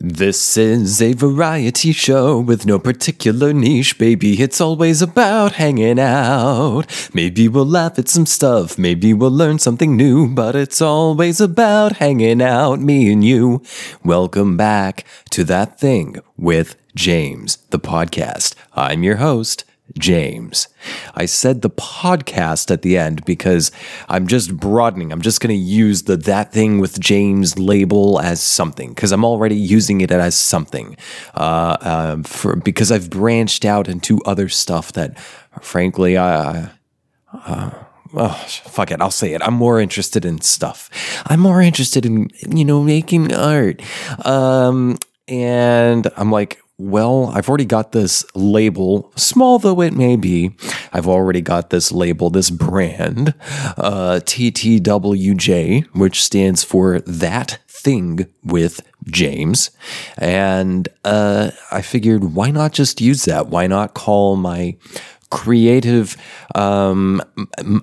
This is a variety show with no particular niche, baby. It's always about hanging out. Maybe we'll laugh at some stuff, maybe we'll learn something new, but it's always about hanging out, me and you. Welcome back to That Thing with James, the podcast. I'm your host, James. I said the podcast at the end because I'm just broadening. I'm just going to use the that thing with James label as something because I'm already using it as something. Uh, uh, for because I've branched out into other stuff that, frankly, I. Uh, oh, fuck it. I'll say it. I'm more interested in stuff. I'm more interested in, you know, making art. Um, and I'm like, well, I've already got this label, small though it may be. I've already got this label, this brand, uh, TTWJ, which stands for That Thing with James. And uh, I figured, why not just use that? Why not call my creative um,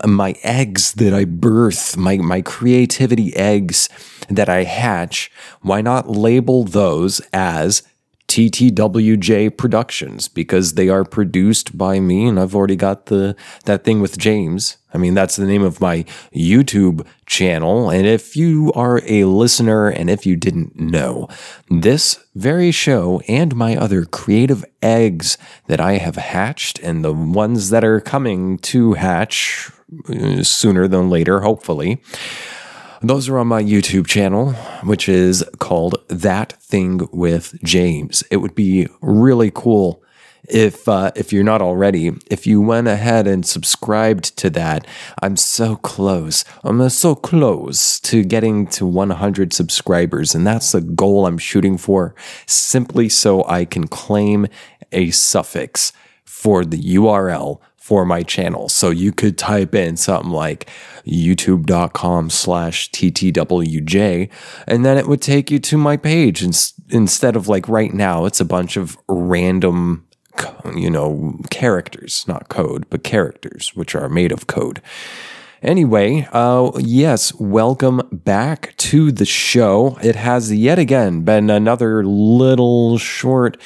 my eggs that I birth, my my creativity eggs that I hatch, why not label those as TTWJ Productions because they are produced by me and I've already got the that thing with James. I mean that's the name of my YouTube channel and if you are a listener and if you didn't know, this very show and my other creative eggs that I have hatched and the ones that are coming to hatch uh, sooner than later hopefully those are on my YouTube channel, which is called That Thing with James. It would be really cool if uh, if you're not already, if you went ahead and subscribed to that. I'm so close. I'm so close to getting to 100 subscribers, and that's the goal I'm shooting for. Simply so I can claim a suffix for the URL for my channel. So you could type in something like youtube.com slash ttwj and then it would take you to my page instead of like right now it's a bunch of random you know characters not code but characters which are made of code Anyway, uh, yes, welcome back to the show. It has yet again been another little short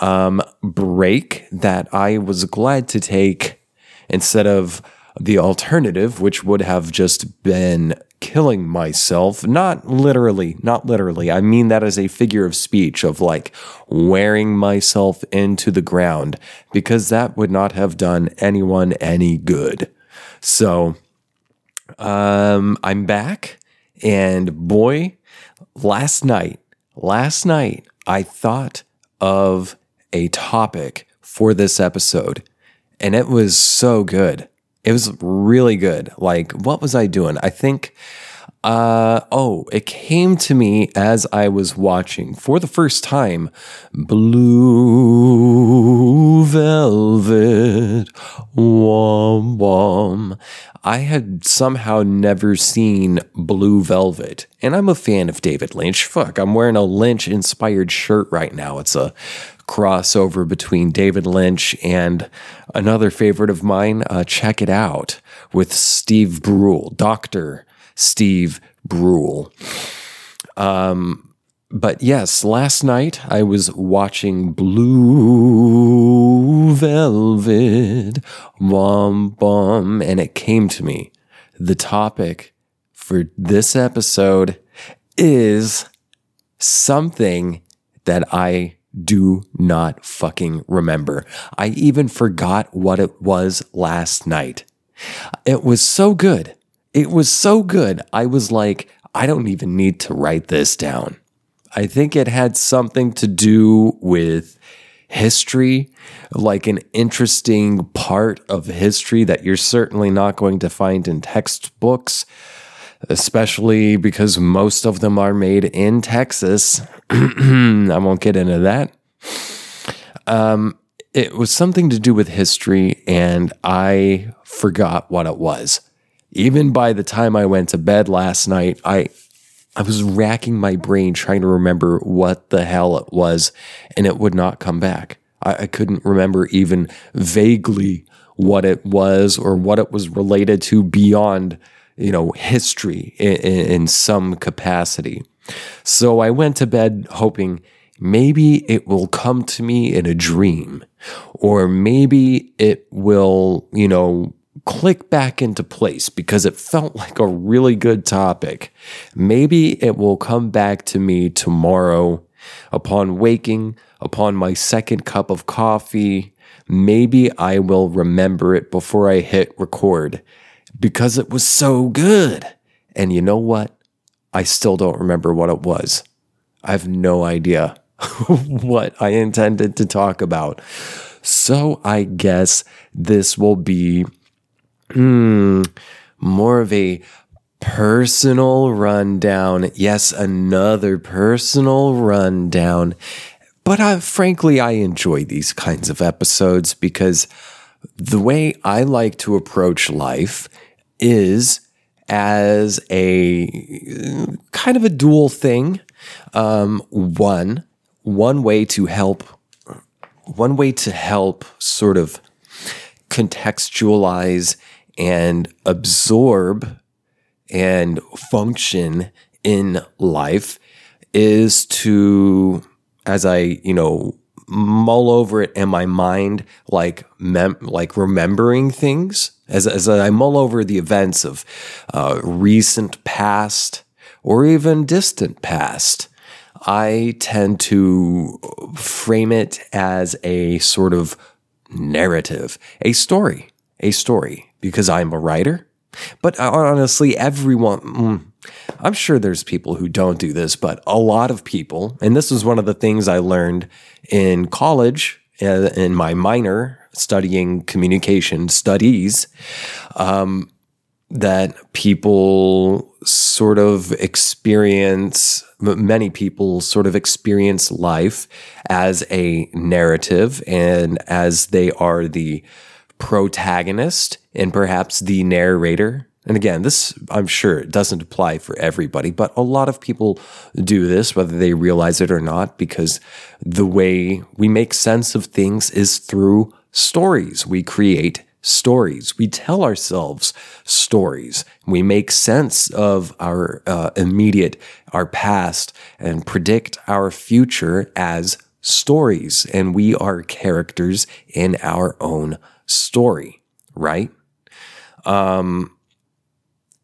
um, break that I was glad to take instead of the alternative, which would have just been killing myself. Not literally, not literally. I mean that as a figure of speech of like wearing myself into the ground because that would not have done anyone any good. So, um, I'm back, and boy, last night, last night, I thought of a topic for this episode, and it was so good. It was really good. Like, what was I doing? I think uh, oh, it came to me as I was watching for the first time Blue Velvet. Wom wom. I had somehow never seen Blue Velvet, and I'm a fan of David Lynch. Fuck, I'm wearing a Lynch inspired shirt right now. It's a crossover between David Lynch and another favorite of mine. Uh, check it out with Steve Brule, Doctor Steve Brule. Um, but yes, last night I was watching Blue Velvet, Wom Bum, and it came to me. The topic for this episode is something that I do not fucking remember. I even forgot what it was last night. It was so good. It was so good. I was like, I don't even need to write this down. I think it had something to do with history, like an interesting part of history that you're certainly not going to find in textbooks, especially because most of them are made in Texas. I won't get into that. Um, it was something to do with history, and I forgot what it was even by the time I went to bed last night, I I was racking my brain trying to remember what the hell it was, and it would not come back. I, I couldn't remember even vaguely what it was or what it was related to beyond, you know, history in, in some capacity. So I went to bed hoping maybe it will come to me in a dream, or maybe it will, you know, click back into place because it felt like a really good topic. Maybe it will come back to me tomorrow upon waking, upon my second cup of coffee. Maybe I will remember it before I hit record because it was so good. And you know what? I still don't remember what it was. I have no idea what I intended to talk about. So I guess this will be hmm, more of a personal rundown. Yes, another personal rundown. But I, frankly, I enjoy these kinds of episodes because the way I like to approach life is as a kind of a dual thing. Um, one, one way to help, one way to help sort of contextualize and absorb and function in life is to, as I, you know, mull over it in my mind, like mem- like remembering things as as I mull over the events of uh, recent past or even distant past. I tend to frame it as a sort of narrative, a story, a story, because I'm a writer. But honestly, everyone, mm, I'm sure there's people who don't do this, but a lot of people, and this was one of the things I learned in college uh, in my minor studying communication studies, um, that people sort of experience, many people sort of experience life as a narrative and as they are the protagonist and perhaps the narrator. And again, this, I'm sure, it doesn't apply for everybody, but a lot of people do this, whether they realize it or not, because the way we make sense of things is through stories. We create stories. We tell ourselves stories. We make sense of our uh, immediate, our past, and predict our future as stories. And we are characters in our own story, right? Um,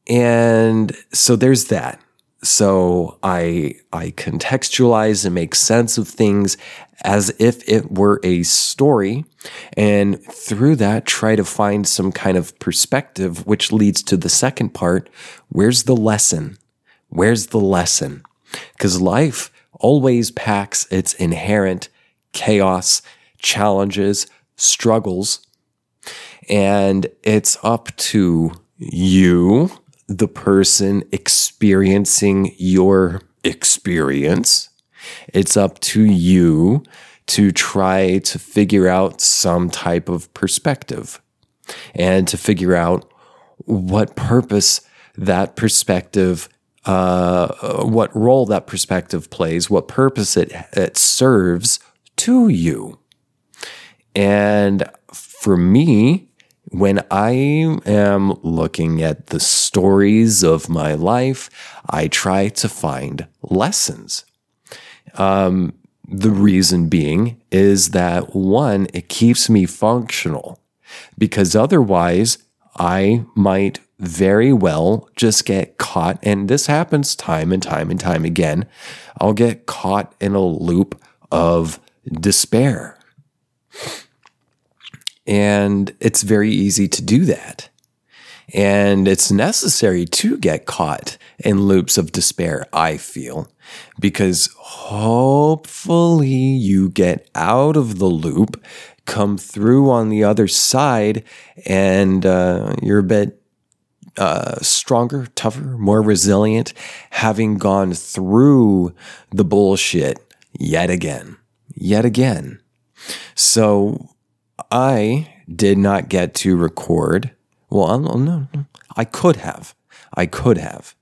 and so there's that. So I I contextualize and make sense of things as if it were a story and through that try to find some kind of perspective which leads to the second part, where's the lesson? Where's the lesson? Cuz life always packs its inherent chaos, challenges, struggles and it's up to you, the person experiencing your experience. It's up to you to try to figure out some type of perspective and to figure out what purpose that perspective, uh, what role that perspective plays, what purpose it, it serves to you. And for me, when I am looking at the stories of my life, I try to find lessons. Um, the reason being is that one, it keeps me functional because otherwise I might very well just get caught. And this happens time and time and time again. I'll get caught in a loop of despair. And it's very easy to do that. And it's necessary to get caught in loops of despair, I feel, because hopefully you get out of the loop, come through on the other side, and uh, you're a bit uh, stronger, tougher, more resilient, having gone through the bullshit yet again, yet again. So I did not get to record. Well, no, I could have. I could have.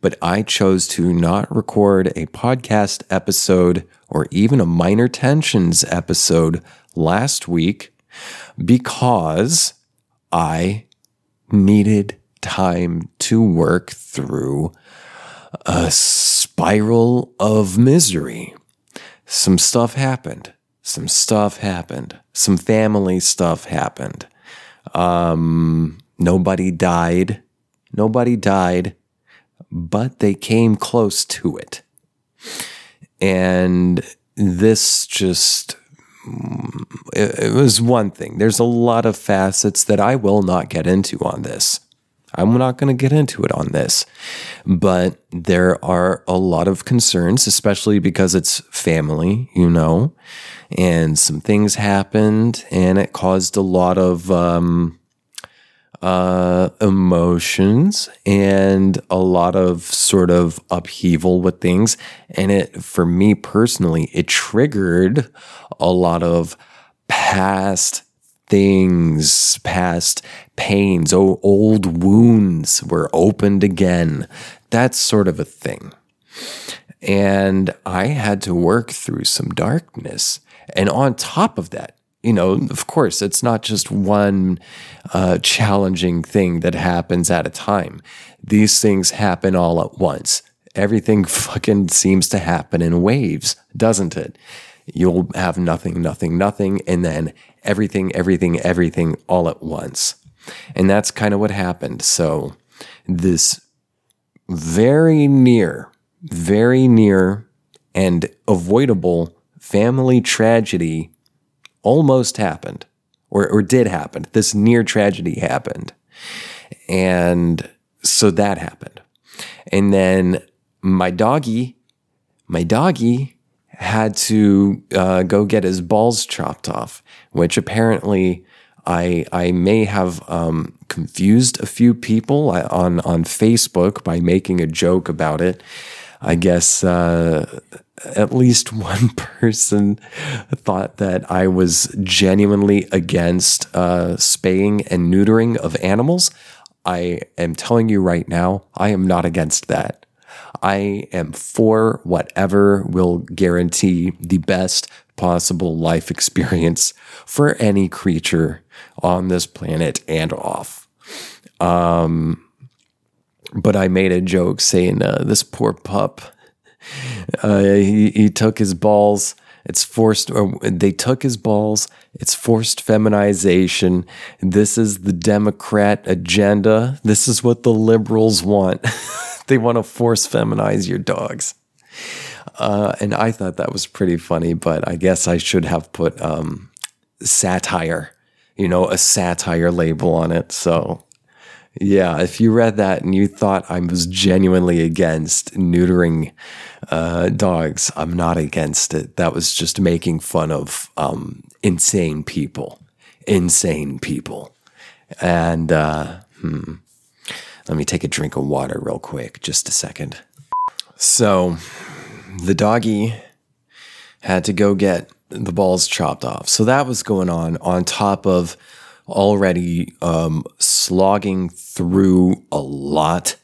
But I chose to not record a podcast episode or even a minor tensions episode last week because I needed time to work through a spiral of misery. some stuff happened. Some stuff happened. Some family stuff happened. Um, nobody died. Nobody died, but they came close to it. And this just, it, was one thing. There's a lot of facets that I will not get into on this. I'm not going to get into it on this, but there are a lot of concerns, especially because it's family, you know, and some things happened and it caused a lot of um, uh, emotions and a lot of sort of upheaval with things. And it, for me personally, it triggered a lot of past things, past pains, oh, old wounds were opened again. That sort of a thing. And I had to work through some darkness. And on top of that, you know, of course, it's not just one uh, challenging thing that happens at a time. These things happen all at once. Everything fucking seems to happen in waves, doesn't it? You'll have nothing, nothing, nothing, and then everything, everything, everything all at once. And that's kind of what happened. So, this very near, very near, and avoidable family tragedy almost happened or, or did happen. This near tragedy happened. And so that happened. And then my doggy, my doggy had to uh, go get his balls chopped off, which apparently I I may have um, confused a few people on on Facebook by making a joke about it. I guess uh, at least one person thought that I was genuinely against uh, spaying and neutering of animals. I am telling you right now, I am not against that. I am for whatever will guarantee the best possible life experience for any creature on this planet and off. Um, but I made a joke saying, uh, this poor pup uh, he, he took his balls. It's forced, or they took his balls. It's forced feminization. This is the Democrat agenda. This is what the liberals want. they want to force feminize your dogs. Uh, and I thought that was pretty funny, but I guess I should have put um, satire, you know, a satire label on it. So yeah, if you read that and you thought I was genuinely against neutering uh, dogs, I'm not against it. That was just making fun of um, insane people, insane people. And uh, hmm, let me take a drink of water real quick, just a second. So the doggy had to go get the balls chopped off. So that was going on on top of already um, slogging through a lot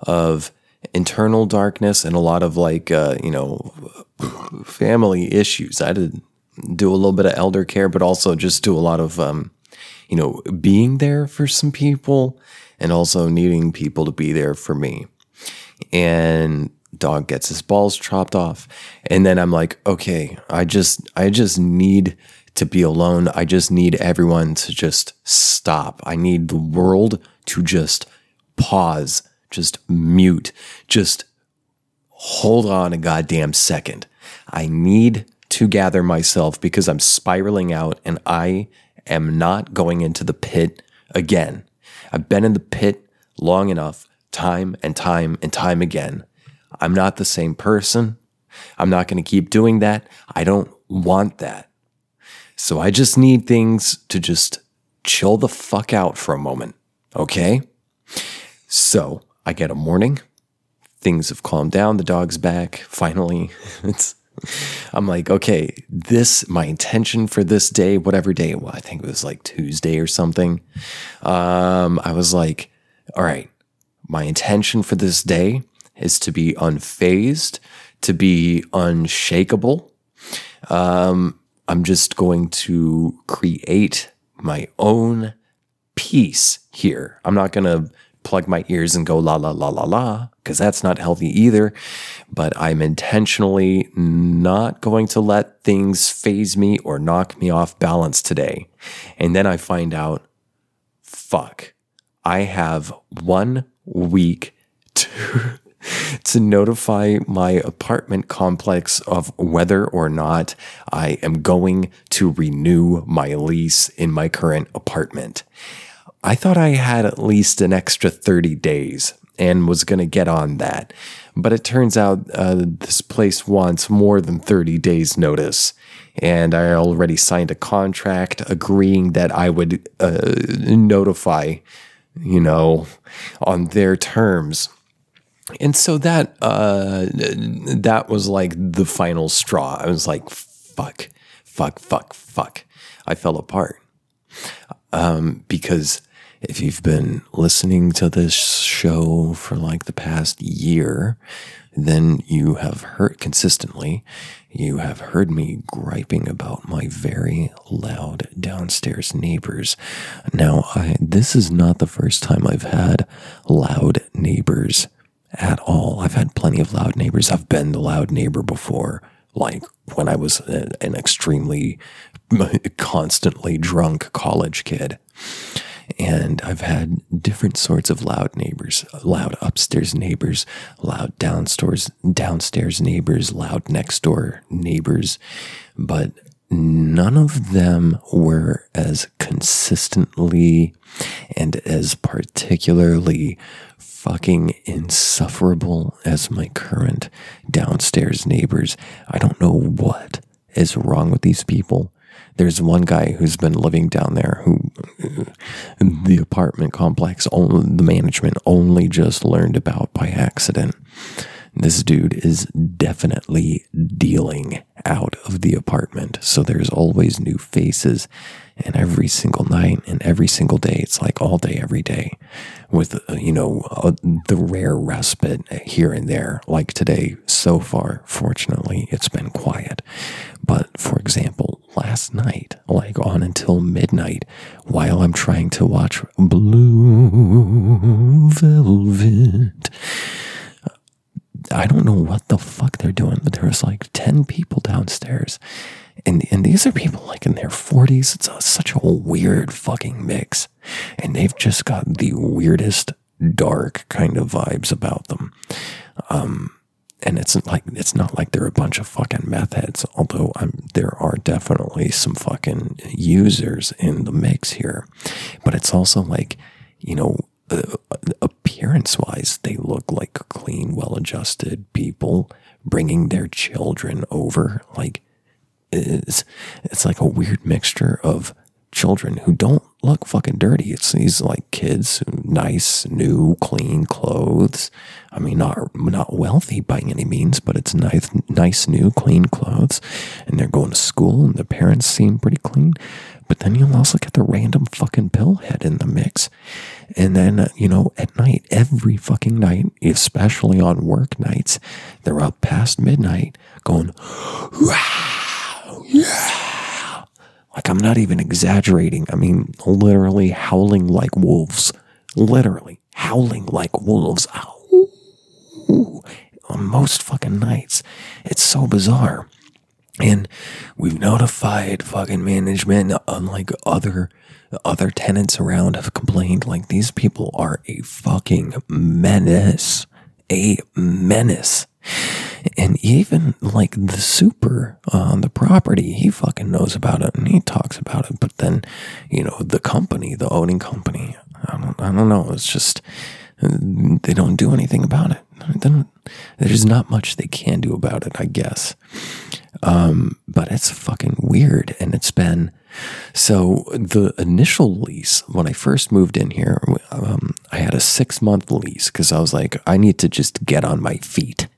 of internal darkness and a lot of like uh, you know family issues. I to do a little bit of elder care, but also just do a lot of um, you know being there for some people and also needing people to be there for me. And dog gets his balls chopped off, and then I'm like, okay, I just I just need to be alone. I just need everyone to just stop. I need the world to just pause, just mute, just hold on a goddamn second. I need to gather myself because I'm spiraling out and I am not going into the pit again. I've been in the pit long enough, time and time and time again. I'm not the same person. I'm not going to keep doing that. I don't want that. So I just need things to just chill the fuck out for a moment. Okay? So I get a morning. Things have calmed down. The dog's back. Finally, it's. I'm like, okay, this my intention for this day, whatever day. Well, I think it was like Tuesday or something. Um, I was like, all right, my intention for this day is to be unfazed, to be unshakable. Um, I'm just going to create my own peace here. I'm not going to plug my ears and go la la la la la, because that's not healthy either. But I'm intentionally not going to let things faze me or knock me off balance today. And then I find out, fuck, I have one week to. To notify my apartment complex of whether or not I am going to renew my lease in my current apartment. I thought I had at least an extra 30 days and was going to get on that. But it turns out uh, this place wants more than 30 days' notice. And I already signed a contract agreeing that I would uh, notify, you know, on their terms. And so that uh, that was like the final straw. I was like, fuck, fuck, fuck, fuck. I fell apart um, because if you've been listening to this show for like the past year, then you have heard consistently, you have heard me griping about my very loud downstairs neighbors. Now, I, this is not the first time I've had loud neighbors at all. I've had plenty of loud neighbors. I've been the loud neighbor before, like when I was an extremely constantly drunk college kid. And I've had different sorts of loud neighbors, loud upstairs neighbors, loud downstairs downstairs neighbors, loud next door neighbors, but none of them were as consistently and as particularly fucking insufferable as my current downstairs neighbors. I don't know what is wrong with these people. There's one guy who's been living down there who the apartment complex, only, the management only just learned about by accident. This dude is definitely dealing out of the apartment. So there's always new faces. And every single night and every single day, it's like all day, every day, with, uh, you know, uh, the rare respite here and there. Like today, so far, fortunately, it's been quiet. But for example, last night, like on until midnight, while I'm trying to watch Blue Velvet, I don't know what the fuck they're doing, but there was like 10 people downstairs. And, and these are people like in their 40s. It's a, such a weird fucking mix. And they've just got the weirdest, dark kind of vibes about them. Um, and it's like it's not like they're a bunch of fucking meth heads, although I'm, there are definitely some fucking users in the mix here. But it's also like, you know, Uh, appearance wise, they look like clean, well adjusted people bringing their children over. Like, it's, it's like a weird mixture of children who don't look fucking dirty. It's these like kids, nice, new, clean clothes. I mean, not not wealthy by any means, but it's nice, nice, new, clean clothes, and they're going to school, and the parents seem pretty clean. But then you'll also get the random fucking pillhead in the mix. And then, uh, you know, at night, every fucking night, especially on work nights, they're up past midnight going, wow, yeah. Like I'm not even exaggerating. I mean, literally howling like wolves. Literally howling like wolves. Ow. On most fucking nights. It's so bizarre. And we've notified fucking management, unlike uh, other other tenants around have complained. Like these people are a fucking menace, a menace. And even like the super on the property, he fucking knows about it and he talks about it. But then, you know, the company, the owning company, I don't, I don't know. It's just they don't do anything about it. there's not much they can do about it, I guess. Um, but it's fucking weird. And it's been so the initial lease when I first moved in here, um, I had a six month lease because I was like, I need to just get on my feet.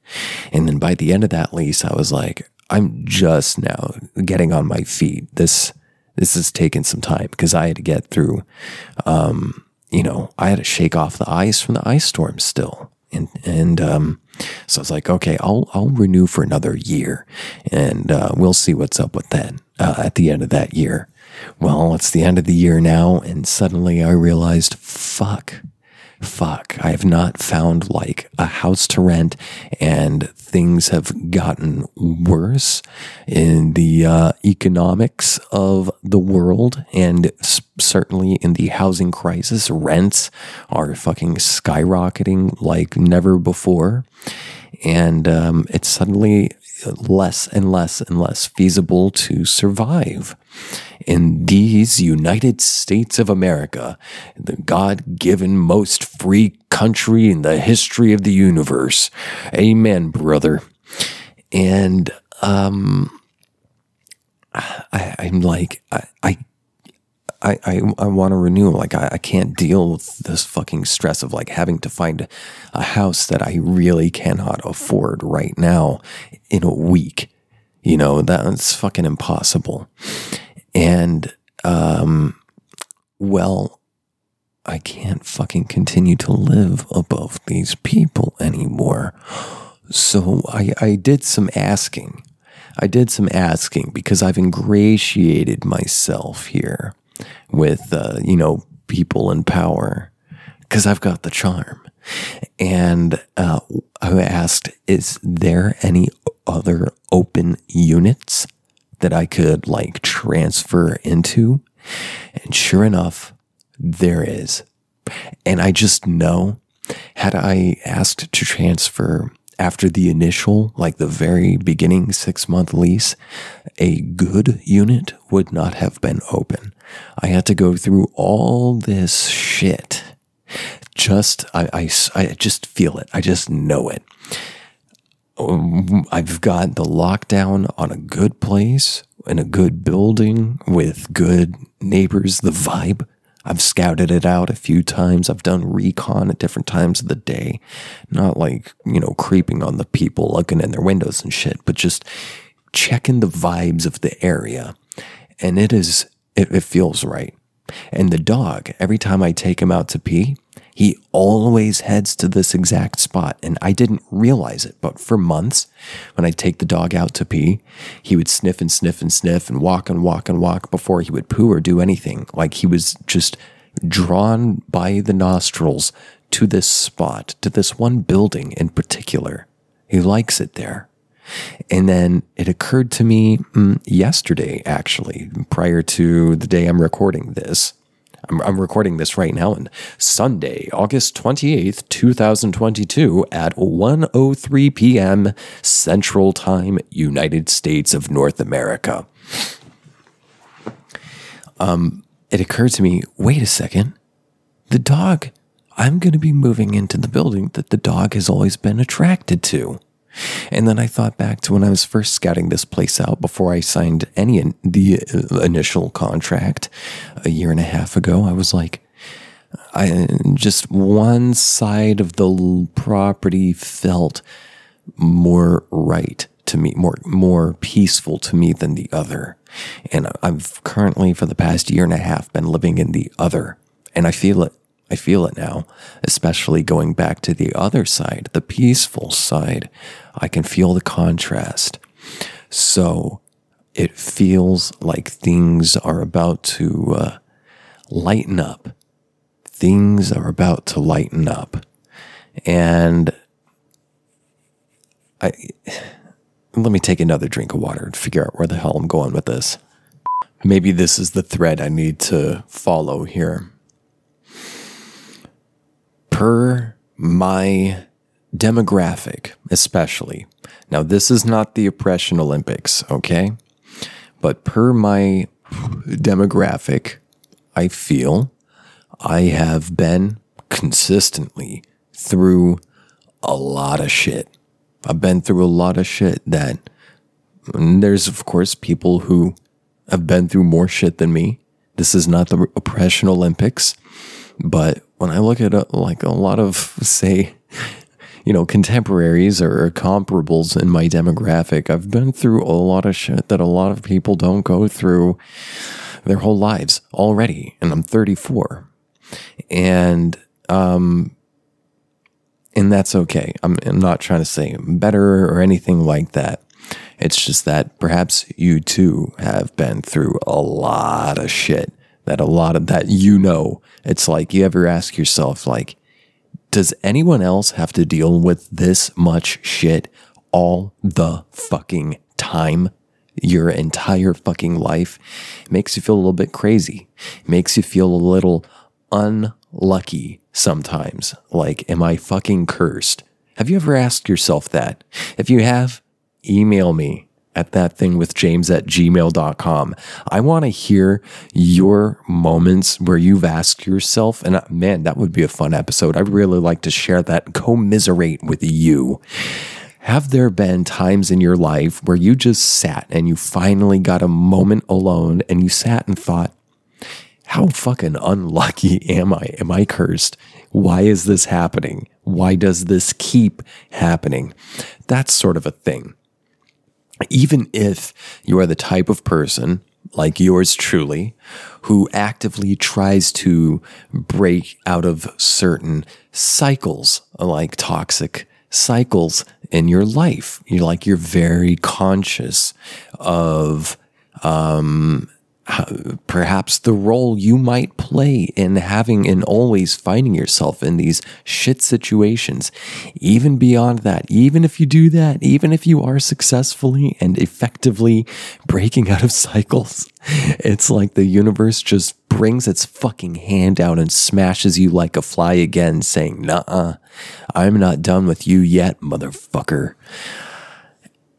And then by the end of that lease, I was like, I'm just now getting on my feet. This this has taken some time because I had to get through. Um, you know, I had to shake off the ice from the ice storm still, and and um, so I was like, okay, I'll I'll renew for another year, and uh, we'll see what's up with that uh, at the end of that year. Well, it's the end of the year now, and suddenly I realized, fuck, fuck, I have not found like a house to rent and things have gotten worse in the uh, economics of the world and certainly in the housing crisis. Rents are fucking skyrocketing like never before. And um, it's suddenly less and less and less feasible to survive in these United States of America, the God given most free country in the history of the universe. Amen, brother. And um, I, am like, I, I I, I, I want to renew. Like, I, I can't deal with this fucking stress of like having to find a house that I really cannot afford right now in a week. You know, that's fucking impossible. And, um, well, I can't fucking continue to live above these people anymore. So I, I did some asking. I did some asking because I've ingratiated myself here with, uh, you know, people in power because I've got the charm. And uh, I asked, is there any other open units that I could like transfer into? And sure enough, there is. And I just know, had I asked to transfer after the initial, like the very beginning six month lease, a good unit would not have been open. I had to go through all this shit. Just, I, I, I just feel it. I just know it. I've got the lockdown on a good place in a good building with good neighbors, the vibe. I've scouted it out a few times. I've done recon at different times of the day. Not like, you know, creeping on the people looking in their windows and shit, but just checking the vibes of the area. And it is, it, it feels right. And the dog, every time I take him out to pee, he always heads to this exact spot. And I didn't realize it, but for months, when I'd take the dog out to pee, he would sniff and sniff and sniff and walk and walk and walk before he would poo or do anything. Like he was just drawn by the nostrils to this spot, to this one building in particular. He likes it there. And then it occurred to me mm, yesterday, actually, prior to the day I'm recording this, I'm, I'm recording this right now on Sunday, August 28th, 2022 at 1:03 p.m. Central Time, United States of North America. Um, it occurred to me, wait a second. The dog, I'm going to be moving into the building that the dog has always been attracted to. And then I thought back to when I was first scouting this place out before I signed any in, the uh, initial contract a year and a half ago. I was like, I just one side of the property felt more right to me, more more peaceful to me than the other. And I've currently for the past year and a half been living in the other, and I feel it. I feel it now, especially going back to the other side, the peaceful side. I can feel the contrast. So it feels like things are about to uh, lighten up. Things are about to lighten up. And I let me take another drink of water and figure out where the hell I'm going with this. Maybe this is the thread I need to follow here per my demographic, especially. Now, this is not the Oppression Olympics, okay? But per my demographic, I feel I have been consistently through a lot of shit. I've been through a lot of shit that there's, of course, people who have been through more shit than me. This is not the Oppression Olympics. But when I look at a, uh, like a lot of, say, you know, contemporaries or comparables in my demographic, I've been through a lot of shit that a lot of people don't go through their whole lives already. And I'm 34. And, um, and that's okay. I'm, I'm not trying to say better or anything like that. It's just that perhaps you too have been through a lot of shit that a lot of that you know. It's like you ever ask yourself, like, Does anyone else have to deal with this much shit all the fucking time? Your entire fucking life it makes you feel a little bit crazy. It makes you feel a little unlucky sometimes. Like, am I fucking cursed? Have you ever asked yourself that? If you have, email me at that thing with james at gmail.com. I want to hear your moments where you've asked yourself, and uh, man, that would be a fun episode. I'd really like to share that, commiserate with you. Have there been times in your life where you just sat and you finally got a moment alone and you sat and thought, how fucking unlucky am I? Am I cursed? Why is this happening? Why does this keep happening? That's sort of a thing even if you are the type of person like yours truly who actively tries to break out of certain cycles like toxic cycles in your life you're like you're very conscious of um, perhaps the role you might play in having and always finding yourself in these shit situations. Even beyond that, even if you do that, even if you are successfully and effectively breaking out of cycles, it's like the universe just brings its fucking hand out and smashes you like a fly again, saying, Nah, I'm not done with you yet, motherfucker.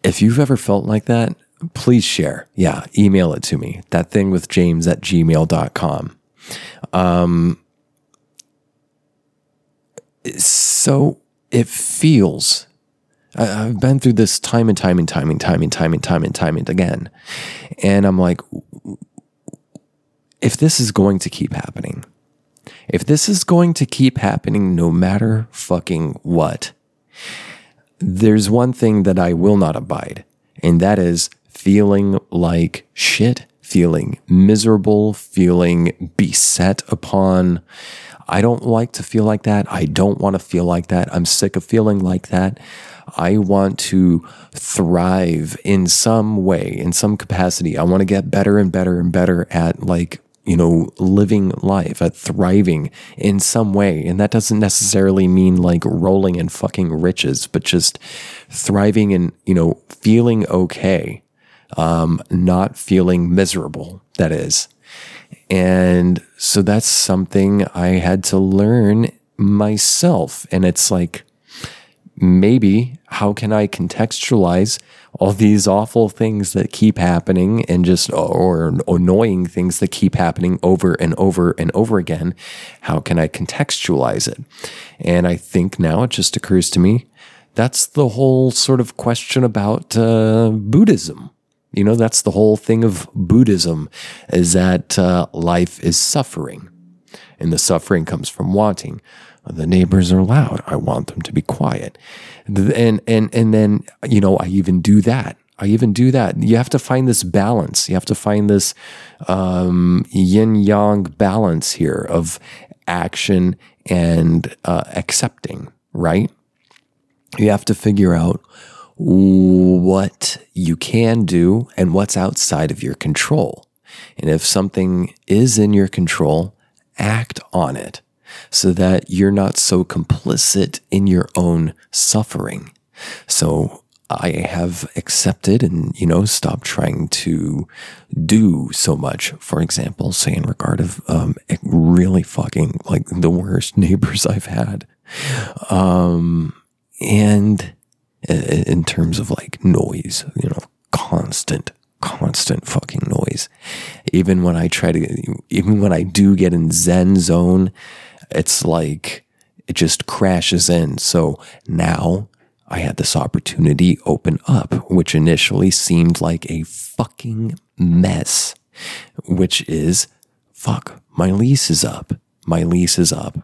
If you've ever felt like that, please share. Yeah, email it to me. That thing with James at gmail.com. Um, so it feels, I, have been through this time and time and time and time and time and time and time and again. And I'm like, if this is going to keep happening, if this is going to keep happening no matter fucking what, there's one thing that I will not abide, and that is feeling like shit, feeling miserable, feeling beset upon. I don't like to feel like that. I don't want to feel like that. I'm sick of feeling like that. I want to thrive in some way, in some capacity. I want to get better and better and better at like, you know, living life, at thriving in some way. And that doesn't necessarily mean like rolling in fucking riches, but just thriving and, you know, feeling okay um, not feeling miserable, that is. And so that's something I had to learn myself. And it's like, maybe how can I contextualize all these awful things that keep happening and just, or annoying things that keep happening over and over and over again? How can I contextualize it? And I think now it just occurs to me that's the whole sort of question about uh, Buddhism you know, that's the whole thing of Buddhism is that uh, life is suffering. And the suffering comes from wanting. The neighbors are loud. I want them to be quiet. And, and, and then, you know, I even do that. I even do that. You have to find this balance. You have to find this um, yin yang balance here of action and uh, accepting, right? You have to figure out what you can do and what's outside of your control. And if something is in your control, act on it so that you're not so complicit in your own suffering. So I have accepted and, you know, stopped trying to do so much. For example, say in regard of um, really fucking like the worst neighbors I've had. Um, and in terms of like noise, you know, constant, constant fucking noise. Even when I try to, even when I do get in Zen zone, it's like it just crashes in. So now I had this opportunity open up, which initially seemed like a fucking mess, which is fuck, my lease is up. My lease is up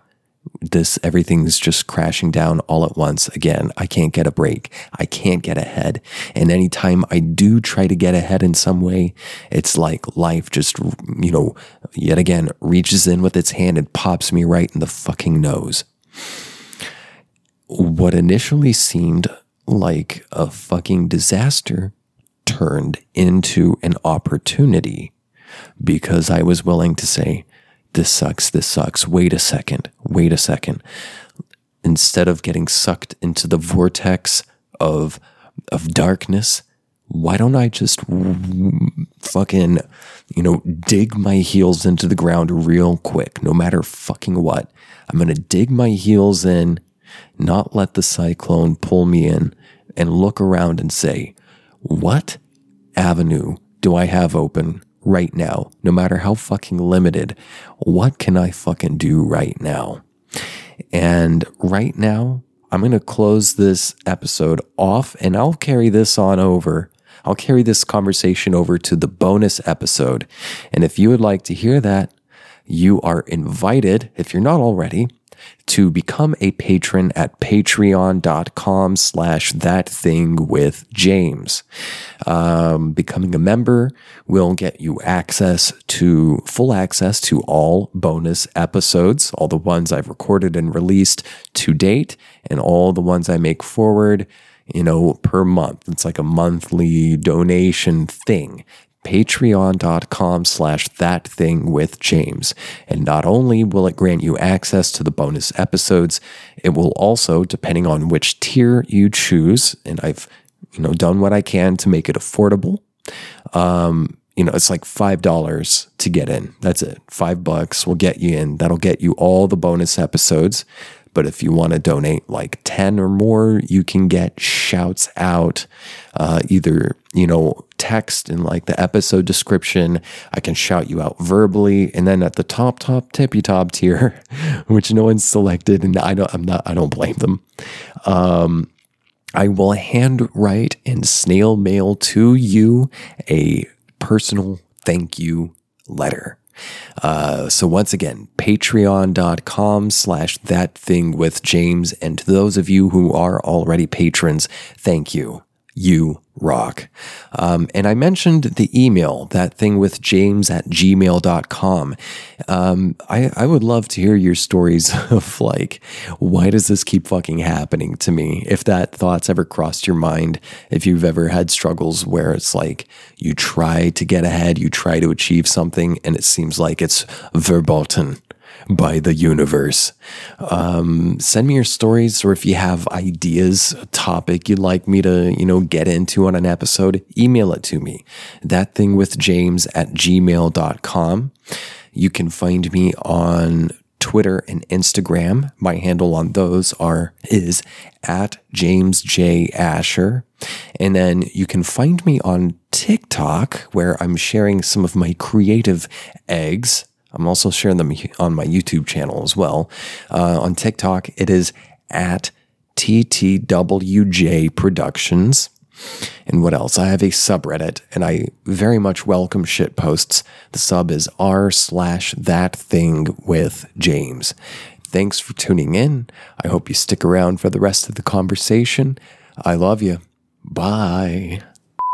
this everything's just crashing down all at once again. I can't get a break. I can't get ahead. And anytime i do try to get ahead in some way it's like life just you know yet again reaches in with its hand and pops me right in the fucking nose. What initially seemed like a fucking disaster turned into an opportunity because i was willing to say this sucks, this sucks. Wait a second, wait a second. instead of getting sucked into the vortex of of darkness, why don't I just fucking, you know, dig my heels into the ground real quick, no matter fucking what? I'm going to dig my heels in, not let the cyclone pull me in, and look around and say, what avenue do I have open right now? No matter how fucking limited, what can I fucking do right now? And right now, I'm going to close this episode off and I'll carry this on over I'll carry this conversation over to the bonus episode. And if you would like to hear that, you are invited, if you're not already, to become a patron at patreon.com slash that thing with James. Um, becoming a member will get you access to full access to all bonus episodes, all the ones I've recorded and released to date, and all the ones I make forward you know, per month. It's like a monthly donation thing. Patreon.com slash that thing with James. And not only will it grant you access to the bonus episodes, it will also, depending on which tier you choose, and I've, you know, done what I can to make it affordable. Um, you know, it's like $5 to get in. That's it. Five bucks will get you in. That'll get you all the bonus episodes. But if you want to donate like 10 or more, you can get shouts out, uh, either, you know, text in like the episode description. I can shout you out verbally. And then at the top, top, tippy top tier, which no one's selected, and I don't, I'm not, I don't blame them. Um, I will handwrite and snail mail to you a personal thank you letter. Uh, so once again, patreon.com slash that thing with James. And to those of you who are already patrons, thank you. You rock. Um, and I mentioned the email, that thing with james at gmail.com. Um, I, I would love to hear your stories of like, why does this keep fucking happening to me? If that thought's ever crossed your mind, if you've ever had struggles where it's like you try to get ahead, you try to achieve something, and it seems like it's verboten by the universe. Um, send me your stories, or if you have ideas, a topic you'd like me to, you know, get into on an episode, email it to me. That thing with James at gmail.com. You can find me on Twitter and Instagram. My handle on those are is at James J. Asher. And then you can find me on TikTok where I'm sharing some of my creative eggs I'm also sharing them on my YouTube channel as well. Uh, on TikTok, it is at TTWJ Productions. And what else? I have a subreddit and I very much welcome shit posts. The sub is r slash that thing with James. Thanks for tuning in. I hope you stick around for the rest of the conversation. I love you. Bye.